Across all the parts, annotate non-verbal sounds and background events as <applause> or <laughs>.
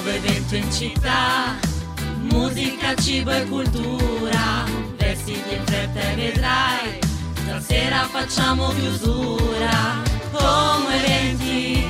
nuovo evento in città. Musica, cibo e cultura, vestiti in fretta e vedrai. Stasera facciamo chiusura, come eventi.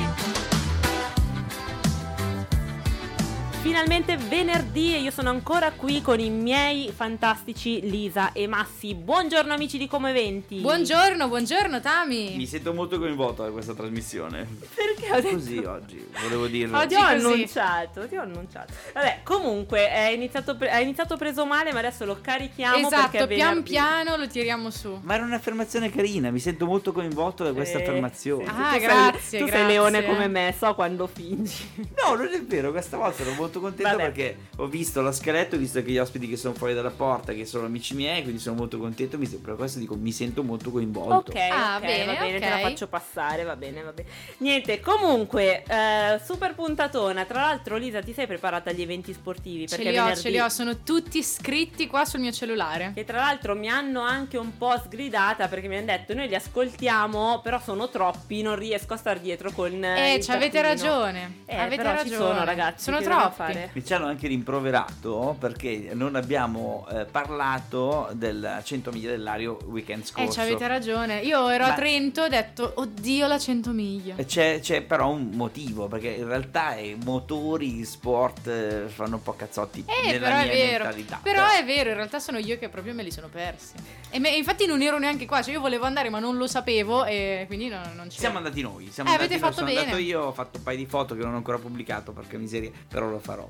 Finalmente venerdì e io sono ancora qui con i miei fantastici Lisa e Massi. Buongiorno amici di Come Eventi. Buongiorno, buongiorno Tami. Mi sento molto coinvolto da questa trasmissione. Perché ho detto Così oggi, volevo dirlo. Ti ho così. annunciato, ti ho annunciato. Vabbè, comunque è iniziato, pre- è iniziato preso male, ma adesso lo carichiamo perché Esatto, è pian venerdì. piano lo tiriamo su. Ma era un'affermazione carina, mi sento molto coinvolto da questa Sì, affermazione. sì, Ah, tu sei- grazie, Tu sei grazie. leone come me, so quando fingi. No, non è vero, questa volta ero molto contento Vabbè. perché ho visto la scaletta, ho visto che gli ospiti che sono fuori dalla porta, che sono amici miei, quindi sono molto contento. Mi, per questo dico, mi sento molto coinvolto. Ok, Ah, ok, bene, va bene, te la faccio passare, va bene, va bene. Niente, comunque, eh, super puntatona. Tra l'altro, Lisa, ti sei preparata agli eventi sportivi? Ce Perché li ho, venerdì- ce li ho, sono tutti scritti qua sul mio cellulare. Che tra l'altro mi hanno anche un po' sgridata perché mi hanno detto noi li ascoltiamo, però sono troppi, non riesco a star dietro con Eh, il ci avete ragione. Eh, avete però ragione. ci sono ragazzi, Sono troppi. fare? Mi ci hanno anche rimproverato perché non abbiamo eh, parlato del 100 miglia dell'ario weekend Eh, scorso. ci avete ragione. Io ero a Ma- Trento e ho detto, oddio la 100 miglia. C'è, c'è però un motivo, perché in realtà i motori, sport eh, fanno un po' cazzotti Eh, nella però è mia vero. mentalità. Però è vero, in realtà sono io che proprio me li sono persi. E me- infatti non ero neanche qua, cioè io volevo andare ma non lo sapevo e quindi non, non ci Siamo andati noi, siamo Eh, andati avete noi, fatto sono bene. andato io, ho fatto un paio di foto che non ho ancora pubblicato, perché miseria, però lo farò.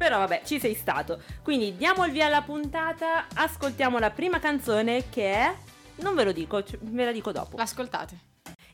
Però vabbè, ci sei stato. Quindi diamo il via alla puntata, ascoltiamo la prima canzone che è... Non ve lo dico, ve la dico dopo. L'ascoltate.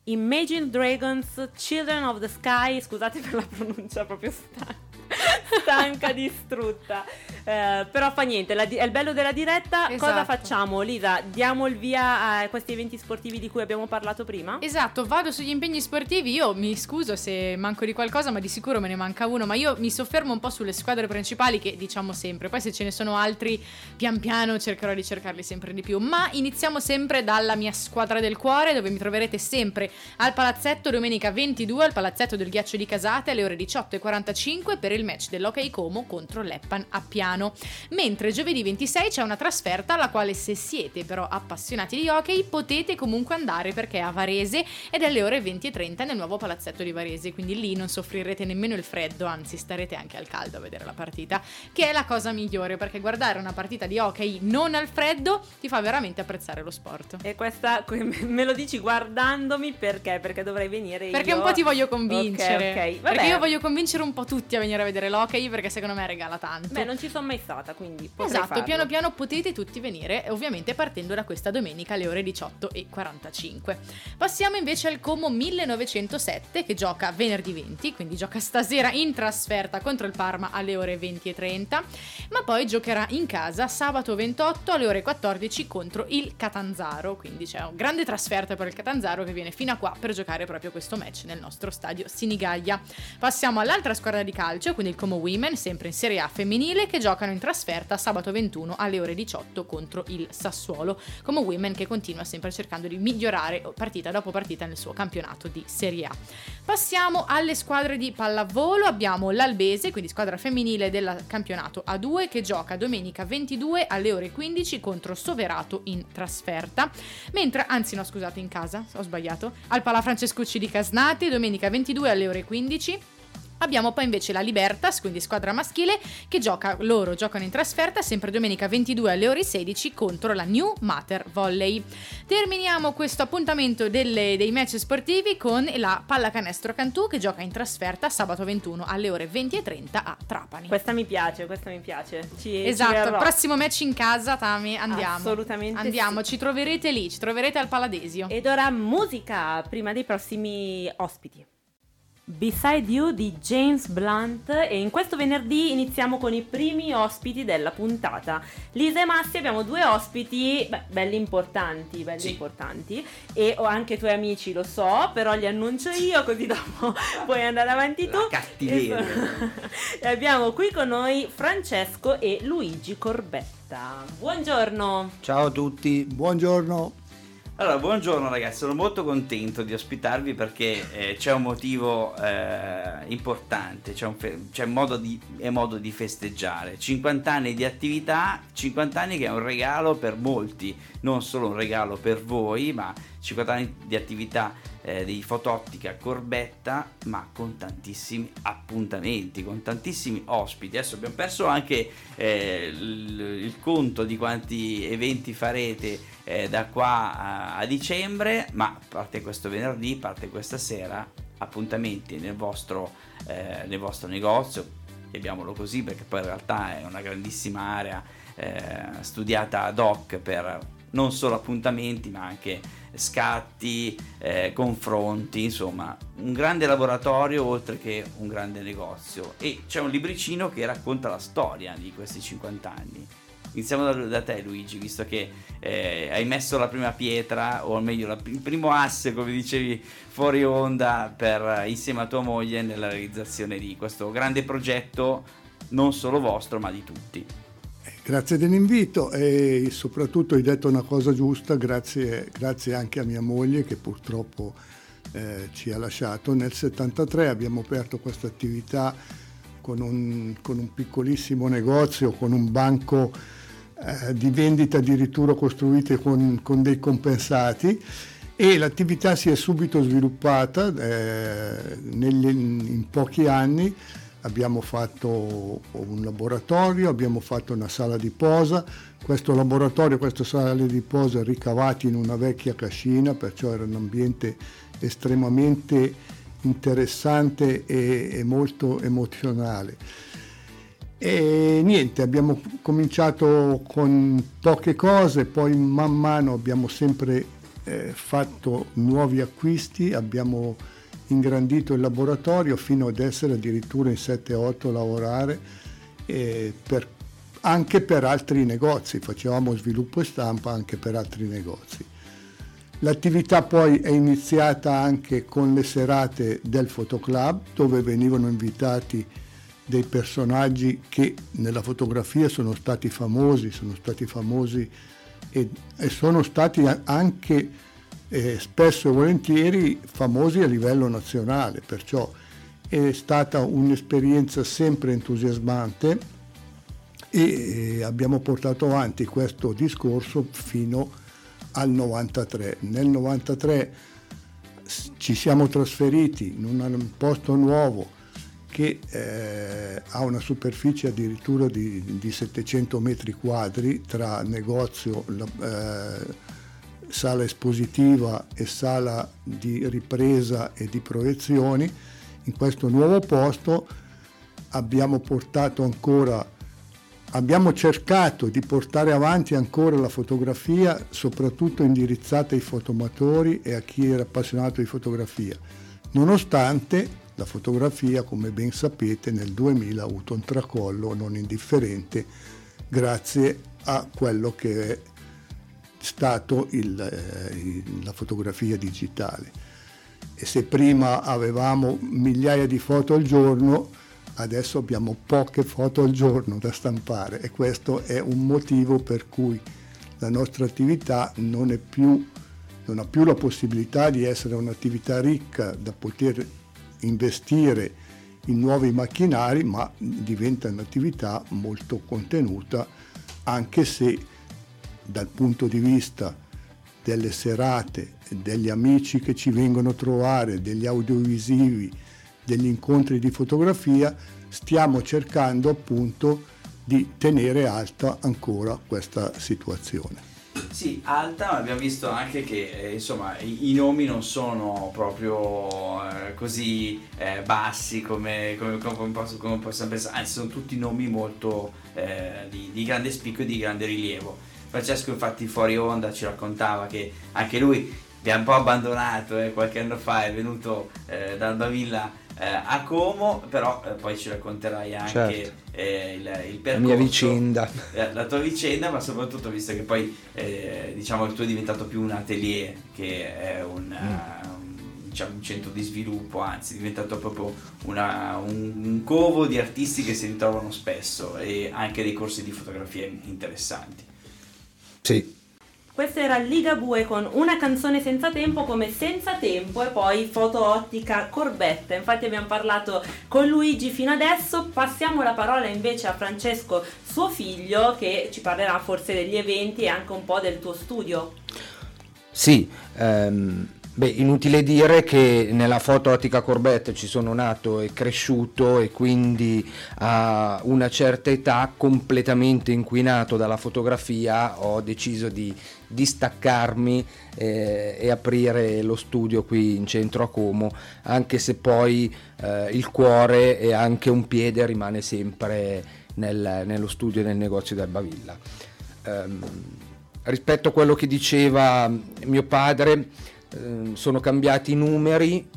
Imagine Dragons, Children of the Sky, scusate per la pronuncia proprio stanca, <laughs> stanca distrutta. Eh, però fa niente, la è il bello della diretta. Cosa Esatto. facciamo, Lisa? Diamo il via a questi eventi sportivi di cui abbiamo parlato prima? Esatto, vado sugli impegni sportivi. Io mi scuso se manco di qualcosa, ma di sicuro me ne manca uno. Ma io mi soffermo un po' sulle squadre principali che diciamo sempre. Poi se ce ne sono altri, pian piano cercherò di cercarli sempre di più. Ma iniziamo sempre dalla mia squadra del cuore, dove mi troverete sempre al palazzetto domenica 22 al palazzetto del ghiaccio di Casate alle ore 18.45 per il match dell'Hockey Como contro l'Eppan a Piano. Mentre giovedì 26 c'è una trasferta alla quale se siete però appassionati di hockey potete comunque andare perché è a Varese ed è alle ore 20.30 nel nuovo palazzetto di Varese, quindi lì non soffrirete nemmeno il freddo, anzi starete anche al caldo a vedere la partita, che è la cosa migliore perché guardare una partita di hockey non al freddo ti fa veramente apprezzare lo sport. E questa me lo dici guardandomi perché? Perché dovrei venire Perché io. un po' ti voglio convincere. Ok, ok. Vabbè. Perché io voglio convincere un po' tutti a venire a vedere l'hockey perché secondo me regala tanto. Beh, non ci sono mai stata, quindi Esatto, farlo. piano piano potete tutti venire, ovviamente partendo da questa domenica alle ore 18.45. Passiamo invece al Como 1907 che gioca venerdì 20, quindi gioca stasera in trasferta contro il Parma alle ore 20.30, ma poi giocherà in casa sabato 28 alle ore 14 contro il Catanzaro, quindi c'è una grande trasferta per il Catanzaro che viene fino a qua per giocare proprio questo match nel nostro stadio Sinigaglia. Passiamo all'altra squadra di calcio, quindi il Como Women, sempre in Serie A femminile, che giocano in trasferta sabato 21 alle ore 18 contro il Sassuolo. Como Women che continua sempre cercando di migliorare partita dopo partita nel suo campionato di Serie A. Passiamo alle squadre di pallavolo, abbiamo l'Albese, quindi squadra femminile del campionato A2 che gioca domenica 22 alle ore 15 contro Soverato in trasferta, mentre anzi no scusate in casa, ho sbagliato, al Pala Francescucci di Casnati domenica 22 alle ore 15 Abbiamo poi invece la Libertas, quindi squadra maschile, che gioca, loro giocano in trasferta sempre domenica 22 alle ore 16 contro la New Mater Volley. Terminiamo questo appuntamento delle- dei match sportivi con la Pallacanestro Cantù che gioca in trasferta sabato 21 alle ore 20 e 30 a Trapani. Questa mi piace, questa mi piace. Ci, ci Esatto, verrò. prossimo match in casa, Tami, andiamo. Assolutamente Andiamo, sì. ci troverete lì, ci troverete al Paladesio. Ed ora musica prima dei prossimi ospiti. Beside You di James Blunt e in questo venerdì iniziamo con i primi ospiti della puntata. Lisa e Massi abbiamo due ospiti, beh, belli importanti, belli Sì. importanti e ho anche i tuoi amici, lo so, però li annuncio io così dopo <laughs> puoi andare avanti tu. La cattiveria. <laughs> e abbiamo qui con noi Francesco e Luigi Corbetta. Buongiorno. Ciao a tutti, buongiorno. Allora, buongiorno ragazzi, sono molto contento di ospitarvi perché eh, c'è un motivo eh, importante, c'è, un fe- c'è modo di, è modo di festeggiare. 50 anni di attività, 50 anni che è un regalo per molti, non solo un regalo per voi, ma 50 anni di attività eh, di fotottica Corbetta, ma con tantissimi appuntamenti, con tantissimi ospiti. Adesso abbiamo perso anche eh, il, il, conto di quanti eventi farete eh, da qua a, a dicembre, ma parte questo venerdì, parte questa sera, appuntamenti nel vostro, eh, nel vostro negozio, chiamiamolo così perché poi in realtà è una grandissima area eh, studiata ad hoc per non solo appuntamenti ma anche scatti, eh, confronti, insomma un grande laboratorio oltre che un grande negozio e c'è un libricino che racconta la storia di questi 50 anni. Iniziamo da, da te Luigi, visto che eh, hai messo la prima pietra, o meglio la, il primo asse, come dicevi, fuori onda per, insieme a tua moglie nella realizzazione di questo grande progetto, non solo vostro, ma di tutti. Grazie dell'invito e soprattutto hai detto una cosa giusta, grazie, grazie anche a mia moglie che purtroppo eh, ci ha lasciato. Nel 73 abbiamo aperto questa attività con un, con un, piccolissimo negozio, con un banco eh, di vendita addirittura costruito con, con, dei compensati e l'attività si è subito sviluppata eh, negli, in pochi anni abbiamo fatto un laboratorio, abbiamo fatto una sala di posa, questo laboratorio, questa sala di posa ricavati in una vecchia cascina, perciò era un ambiente estremamente interessante e, e molto emozionale. E niente, abbiamo cominciato con poche cose, poi man mano abbiamo sempre eh, fatto nuovi acquisti, abbiamo ingrandito il laboratorio fino ad essere addirittura in 7-8 a lavorare eh, per, anche per altri negozi, facevamo sviluppo e stampa anche per altri negozi. L'attività poi è iniziata anche con le serate del Fotoclub dove venivano invitati dei personaggi che nella fotografia sono stati famosi, sono stati famosi e, e sono stati anche eh, spesso e volentieri famosi a livello nazionale, perciò è stata un'esperienza sempre entusiasmante e abbiamo portato avanti questo discorso fino al 93. Nel 93 ci siamo trasferiti in un posto nuovo che eh, ha una superficie addirittura di, di, 700 metri quadri tra negozio, eh, sala espositiva e sala di ripresa e di proiezioni. In questo nuovo posto abbiamo portato ancora abbiamo cercato di portare avanti ancora la fotografia, soprattutto indirizzata ai fotomatori e a chi era appassionato di fotografia, nonostante la fotografia, come ben sapete, nel 2000 ha avuto un tracollo non indifferente grazie a quello che è stato il, eh, la fotografia digitale. E se prima avevamo migliaia di foto al giorno, adesso abbiamo poche foto al giorno da stampare e questo è un motivo per cui la nostra attività non, più, non ha più la possibilità di essere un'attività ricca da poter investire in nuovi macchinari, ma diventa un'attività molto contenuta, anche se dal punto di vista delle serate, degli amici che ci vengono a trovare, degli audiovisivi, degli incontri di fotografia, stiamo cercando appunto di tenere alta ancora questa situazione. Sì, alta, ma abbiamo visto anche che eh, insomma i, i, nomi non sono proprio eh, così eh, bassi come, come, come, come, possiamo pensare, anzi sono tutti nomi molto eh, di, di grande spicco e di grande rilievo. Francesco infatti fuori onda ci raccontava che anche lui vi ha un po' abbandonato eh, qualche anno fa, è venuto eh, da Albavilla eh, a Como, però eh, poi ci racconterai anche certo. Eh, il, il, percorso, la mia vicenda, eh, la tua vicenda, ma soprattutto visto che poi diciamo il tuo è diventato più un atelier che è un, mm. un, diciamo, un centro di sviluppo, anzi è diventato proprio una, un, un covo di artisti che si ritrovano spesso e anche dei corsi di fotografia interessanti. Sì, Questa era Ligabue con una canzone senza tempo come Senza Tempo e poi Foto Ottica Corbetta. Infatti abbiamo parlato con Luigi fino adesso, passiamo la parola invece a Francesco, suo figlio, che ci parlerà forse degli eventi e anche un po' del tuo studio. Sì, ehm, Beh, inutile dire che nella foto ottica Corbett ci sono nato e cresciuto e quindi a una certa età completamente inquinato dalla fotografia ho deciso di distaccarmi eh, e aprire lo studio qui in centro a Como, anche se poi eh, il cuore e anche un piede rimane sempre nel, nello studio e nel negozio del Bavilla. Um, rispetto a quello che diceva mio padre, Ehm, sono cambiati i numeri,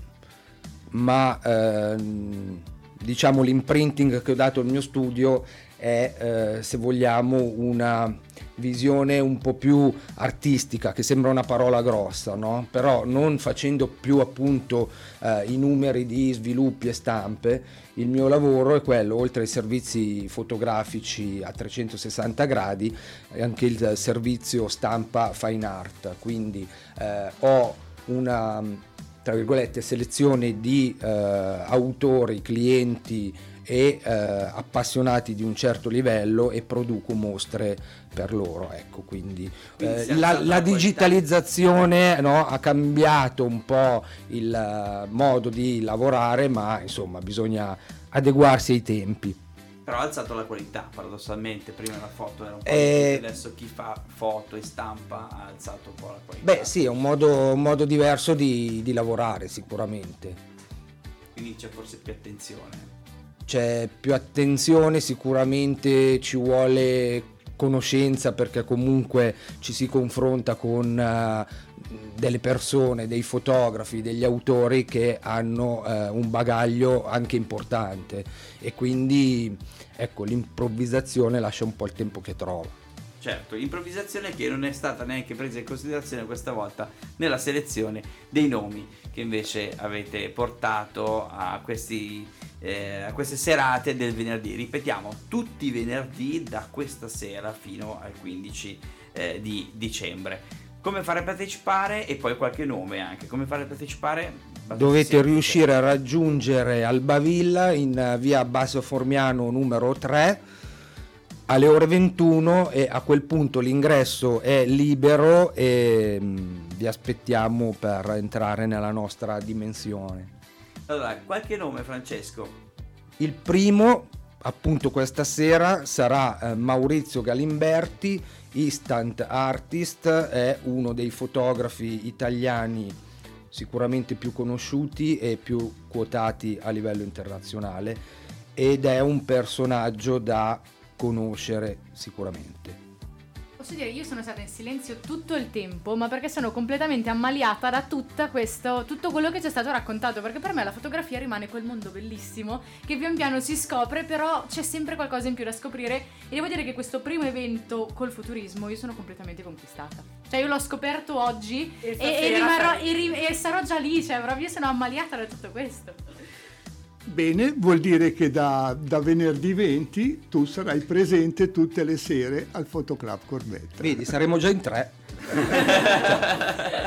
ma ehm, diciamo l'imprinting che ho dato al mio studio è, eh, se vogliamo, una visione un po' più artistica, che sembra una parola grossa, no? però non facendo più appunto eh, i numeri di sviluppi e stampe, il mio lavoro è quello, oltre ai servizi fotografici a 360 gradi, anche il servizio stampa fine art, quindi eh, ho una tra virgolette selezione di eh, autori, clienti e eh, appassionati di un certo livello e produco mostre per loro. Ecco, quindi, eh, la, la, digitalizzazione no, ha cambiato un po' il uh, modo di lavorare, ma insomma bisogna adeguarsi ai tempi. Però ha alzato la qualità, paradossalmente. Prima la foto era un po' eh, adesso chi fa foto e stampa ha alzato un po' la qualità. Beh, sì, è un modo, un modo diverso di, di lavorare, sicuramente. Quindi c'è forse più attenzione. C'è più attenzione, sicuramente ci vuole conoscenza perché comunque ci si confronta con uh, delle persone, dei fotografi, degli autori che hanno uh, un bagaglio anche importante e quindi ecco, l'improvvisazione lascia un po' il tempo che trova. Certo, improvvisazione che non è stata neanche presa in considerazione questa volta nella selezione dei nomi che invece avete portato a, questi, eh, a queste serate del venerdì. Ripetiamo, tutti i venerdì da questa sera fino al 15 eh, di dicembre. Come fare a partecipare e poi qualche nome anche. Come fare a partecipare? Dovete riuscire a raggiungere Albavilla in via Basso Formiano numero 3 alle ore 21 e a quel punto l'ingresso è libero e mm, vi aspettiamo per entrare nella nostra dimensione. Allora, qualche nome Francesco? Il primo, appunto questa sera, sarà eh, Maurizio Galimberti, instant artist, è uno dei fotografi italiani sicuramente più conosciuti e più quotati a livello internazionale ed è un personaggio da conoscere sicuramente. Posso dire, io sono stata in silenzio tutto il tempo, ma perché sono completamente ammaliata da questo, tutto quello che ci è stato raccontato, perché per me la fotografia rimane quel mondo bellissimo che pian piano si scopre, però c'è sempre qualcosa in più da scoprire e devo dire che questo primo evento col futurismo io sono completamente conquistata. Cioè io l'ho scoperto oggi e, e, e, rimarrò, e, sarò già lì, cioè proprio io sono ammaliata da tutto questo. Bene, vuol dire che da, da, venerdì 20 tu sarai presente tutte le sere al Fotoclub Corvetta. Vedi, saremo già in tre. <laughs>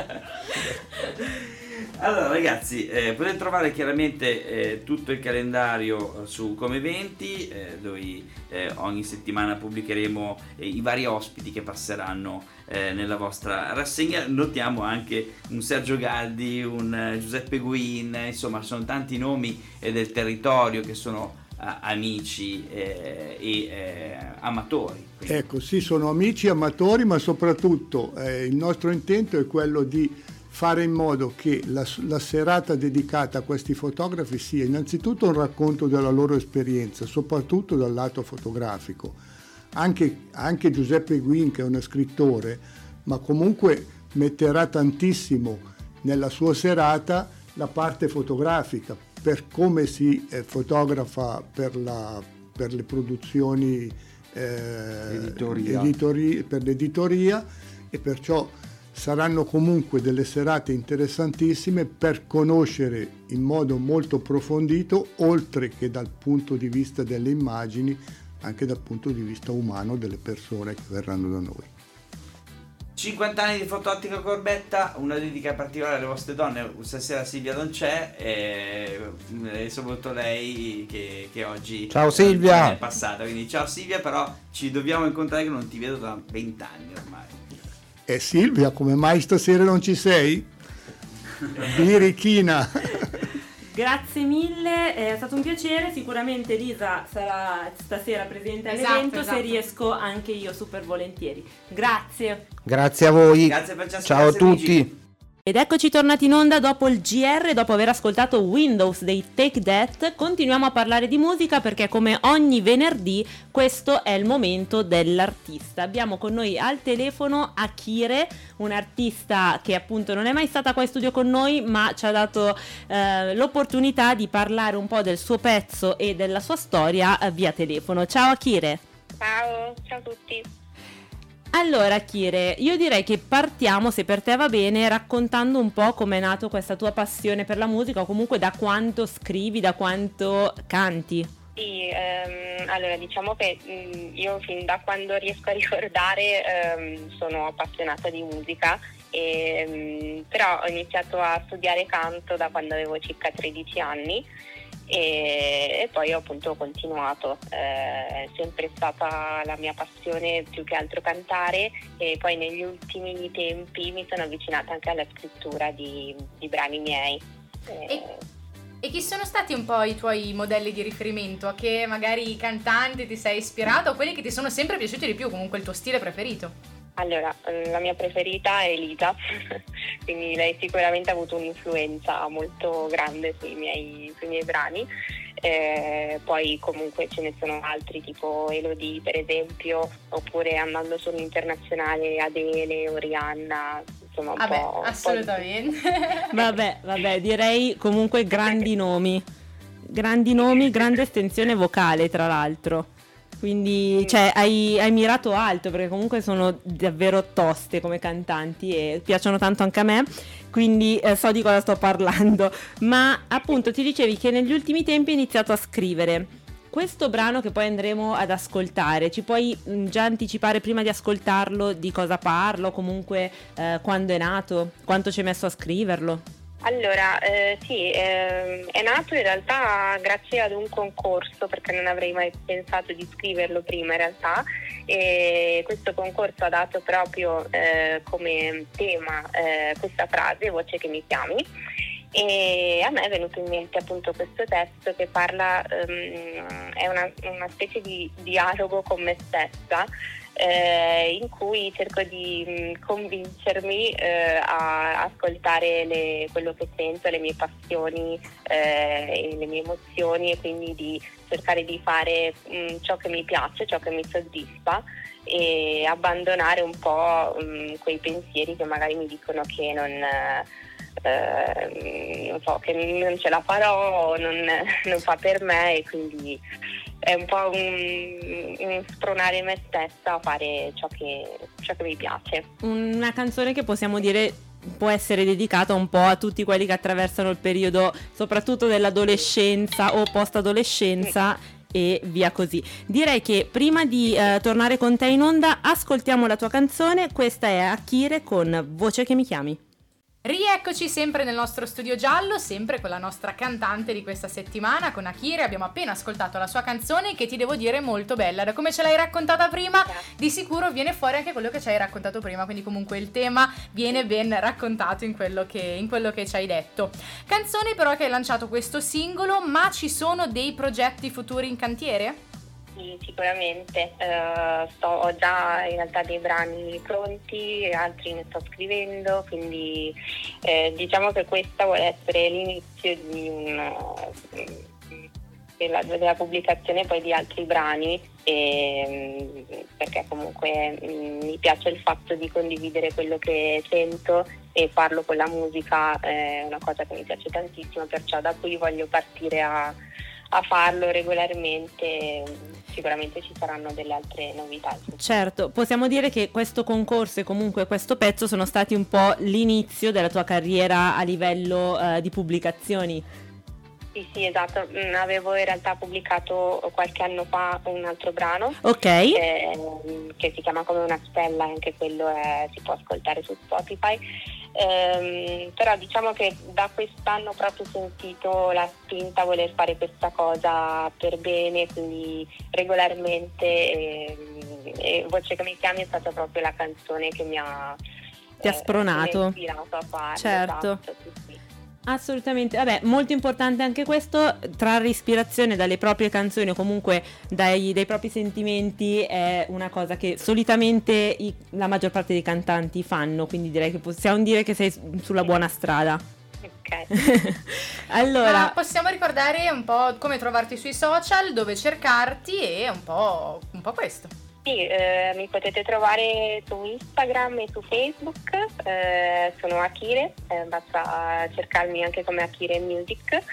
Allora ragazzi, eh, potete trovare chiaramente eh, tutto il calendario eh, su Come Eventi, eh, dove eh, ogni settimana pubblicheremo eh, i vari ospiti che passeranno nella vostra rassegna. Notiamo anche un Sergio Galdi, un Giuseppe Guin, insomma sono tanti nomi del territorio che sono amici e amatori. Quindi. Ecco, sì, sono amici, amatori, ma soprattutto il nostro intento è quello di fare in modo che la, la, serata dedicata a questi fotografi sia innanzitutto un racconto della loro esperienza, soprattutto dal lato fotografico. Anche, anche Giuseppe Guin, che è uno scrittore, ma comunque metterà tantissimo nella sua serata la parte fotografica, per come si eh, fotografa per, la, per, le produzioni eh, editori, per l'editoria e perciò saranno comunque delle serate interessantissime per conoscere in modo molto approfondito, oltre che dal punto di vista delle immagini, anche dal punto di vista umano delle persone che verranno da noi. 50 anni di Fotottica Corbetta, una dedica particolare alle vostre donne, stasera Silvia non c'è e, e soprattutto lei che, che, oggi ciao Silvia è passata, quindi ciao Silvia però ci dobbiamo incontrare che non ti vedo da 20 anni ormai. E Silvia, come mai stasera non ci sei? Birichina. Grazie mille, è stato un piacere, sicuramente Lisa sarà stasera presente all'evento, esatto, esatto. se riesco anche io super volentieri. Grazie. Grazie a voi. Grazie per Ciao a tutti. Amici. Ed eccoci tornati in onda dopo il GR, dopo aver ascoltato Windows dei Take That, continuiamo a parlare di musica perché come ogni venerdì questo è il momento dell'artista. Abbiamo con noi al telefono Akire, un'artista che appunto non è mai stata qua in studio con noi ma ci ha dato eh, l'opportunità di parlare un po' del suo pezzo e della sua storia eh, via telefono. Ciao Akire! Ciao, ciao a tutti! Allora, Kire, io direi che partiamo, se per te va bene, raccontando un po' come è nato questa tua passione per la musica o comunque da quanto scrivi, da quanto canti. Sì, ehm, allora diciamo che mh, mm, io fin da quando riesco a ricordare ehm, sono appassionata di musica, e, mh, mm, però ho iniziato a studiare canto da quando avevo circa 13 anni e, e poi ho appunto continuato, eh, è sempre stata la mia passione più che altro cantare e poi negli ultimi tempi mi sono avvicinata anche alla scrittura di, di brani miei. E, e, chi sono stati un po' i tuoi modelli di riferimento? A che magari cantanti ti sei ispirato o quelli che ti sono sempre piaciuti di più, comunque il tuo stile preferito? Allora, mm, la mia preferita è Elisa, <laughs> quindi lei sicuramente ha avuto un'influenza molto grande sui miei, sui miei brani. Eh, poi comunque ce ne sono altri tipo Elodie per esempio, oppure andando solo internazionale Adele o Rihanna, insomma un vabbè, po'. Assolutamente. Po <laughs> vabbè, vabbè, direi comunque grandi nomi. Grandi nomi, grande estensione vocale tra l'altro. Quindi cioè, hai, hai, mirato alto perché comunque sono davvero toste come cantanti e piacciono tanto anche a me, quindi eh, so di cosa sto parlando. <laughs> Ma appunto ti dicevi che negli ultimi tempi hai iniziato a scrivere. Questo brano che poi andremo ad ascoltare, ci puoi mh, mm, già anticipare prima di ascoltarlo di cosa parlo, comunque eh, quando è nato, quanto ci hai messo a scriverlo? Allora, eh, sì, eh, è nato in realtà grazie ad un concorso perché non avrei mai pensato di scriverlo prima in realtà. E questo concorso ha dato proprio eh, come tema eh, questa frase, voce che mi chiami. E a me è venuto in mente appunto questo testo che parla, um, è una, una, specie di dialogo con me stessa eh, in cui cerco di mh, mm, convincermi eh, a ascoltare le, quello che sento, le mie passioni eh, le mie emozioni e quindi di cercare di fare mh, mm, ciò che mi piace, ciò che mi soddisfa e abbandonare un po' mh, mm, quei pensieri che magari mi dicono che non, eh, non so, che non ce la farò, non, <laughs> non fa per me e quindi è un po' un, un spronare me stessa a fare ciò che, ciò che mi piace. Una canzone che possiamo dire può essere dedicata un po' a tutti quelli che attraversano il periodo soprattutto dell'adolescenza o post-adolescenza sì. e via così. Direi che prima di eh, tornare con te in onda ascoltiamo la tua canzone, questa è Akire con Voce che mi chiami. Rieccoci sempre nel nostro studio giallo, sempre con la nostra cantante di questa settimana, con Akire. Abbiamo appena ascoltato la sua canzone che ti devo dire è molto bella. Da come ce l'hai raccontata prima, di sicuro viene fuori anche quello che ci hai raccontato prima, quindi comunque il tema viene ben raccontato in quello che, in quello che ci hai detto. Canzone però che hai lanciato questo singolo, ma ci sono dei progetti futuri in cantiere? Sì, sicuramente. Uh, sto, ho già in realtà dei brani pronti, altri ne sto scrivendo, quindi eh, diciamo che questa vuole essere l'inizio di una, della, della, pubblicazione poi di altri brani e, perché comunque mm, mi piace il fatto di condividere quello che sento e farlo con la musica è una cosa che mi piace tantissimo, perciò da qui voglio partire a a farlo regolarmente sicuramente ci saranno delle altre novità. Certo, possiamo dire che questo concorso e comunque questo pezzo sono stati un po' l'inizio della tua carriera a livello uh, di pubblicazioni. Sì, sì, esatto. Mm, avevo in realtà pubblicato qualche anno fa un altro brano Ok. eh, che si chiama Come una stella, anche quello è- si può ascoltare su Spotify. Ehm, però diciamo che da quest'anno ho proprio sentito la spinta a voler fare questa cosa per bene, quindi regolarmente. ehm, E, Voce che mi chiami è stata proprio la canzone che mi ha, Ti ha eh, spronato. ha ispirato a farlo. Certo. esatto, sì, sì. Assolutamente, vabbè, molto importante anche questo, trarre ispirazione dalle proprie canzoni o comunque dai, dai propri sentimenti è una cosa che solitamente i- la maggior parte dei cantanti fanno, quindi direi che possiamo dire che sei sulla buona strada. Ok. <laughs> allora, Ma possiamo ricordare un po' come trovarti sui social, dove cercarti e un po', un po' questo. Sì, eh, mi potete trovare su Instagram e su Facebook, eh, sono Akire, eh, basta cercarmi anche come Akire Music,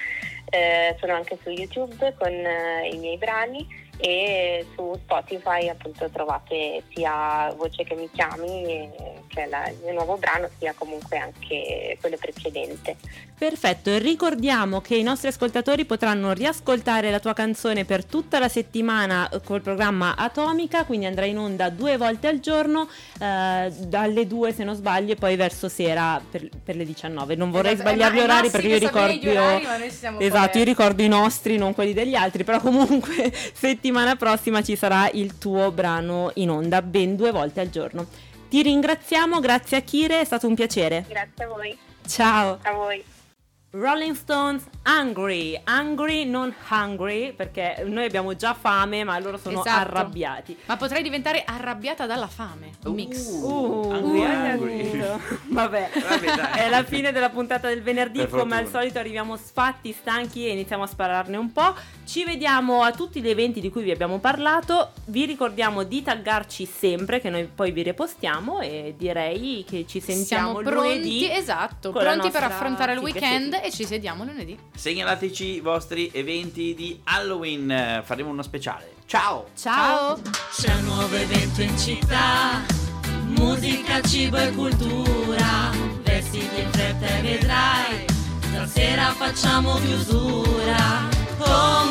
Eh, sono anche su YouTube con eh, i miei brani e su Spotify appunto trovate sia Voce che mi chiami, eh, che è la- il mio nuovo brano, sia comunque anche quello precedente. perfetto, e ricordiamo che i nostri ascoltatori potranno riascoltare la tua canzone per tutta la settimana eh, col programma Atomica, quindi andrà in onda due volte al giorno, eh, dalle 2 se non sbaglio e poi verso sera per, per le 19. Non vorrei Esatto, sbagliare gli eh, orari perché io ricordo... orari, ma noi siamo Esatto, io ricordo i nostri, non quelli degli altri, però comunque <laughs> settimana prossima ci sarà il tuo brano in onda ben due volte al giorno. Ti ringraziamo, grazie a Kire, è stato un piacere. Grazie a voi, Ciao. a voi. Rolling Stones Hungry, Hungry non hungry perché noi abbiamo già fame ma loro sono Esatto. arrabbiati. Ma potrei diventare arrabbiata dalla fame. Un mix. Uh, Hungry, hai hungry. detto. <laughs> Vabbè, è la fine della puntata del venerdì. Come al solito arriviamo sfatti, stanchi e iniziamo a spararne un po'. Ci vediamo a tutti gli eventi di cui vi abbiamo parlato. Vi ricordiamo di taggarci sempre, che noi poi vi repostiamo. E direi che ci sentiamo Siamo pronti, lunedì. esatto, pronti per affrontare il weekend. E ci sediamo lunedì. Segnalateci i vostri eventi di Halloween, faremo uno speciale. Ciao! Ciao. C'è un nuovo evento in città, musica, cibo e cultura, vestiti in fretta e vedrai, stasera facciamo chiusura. Oh,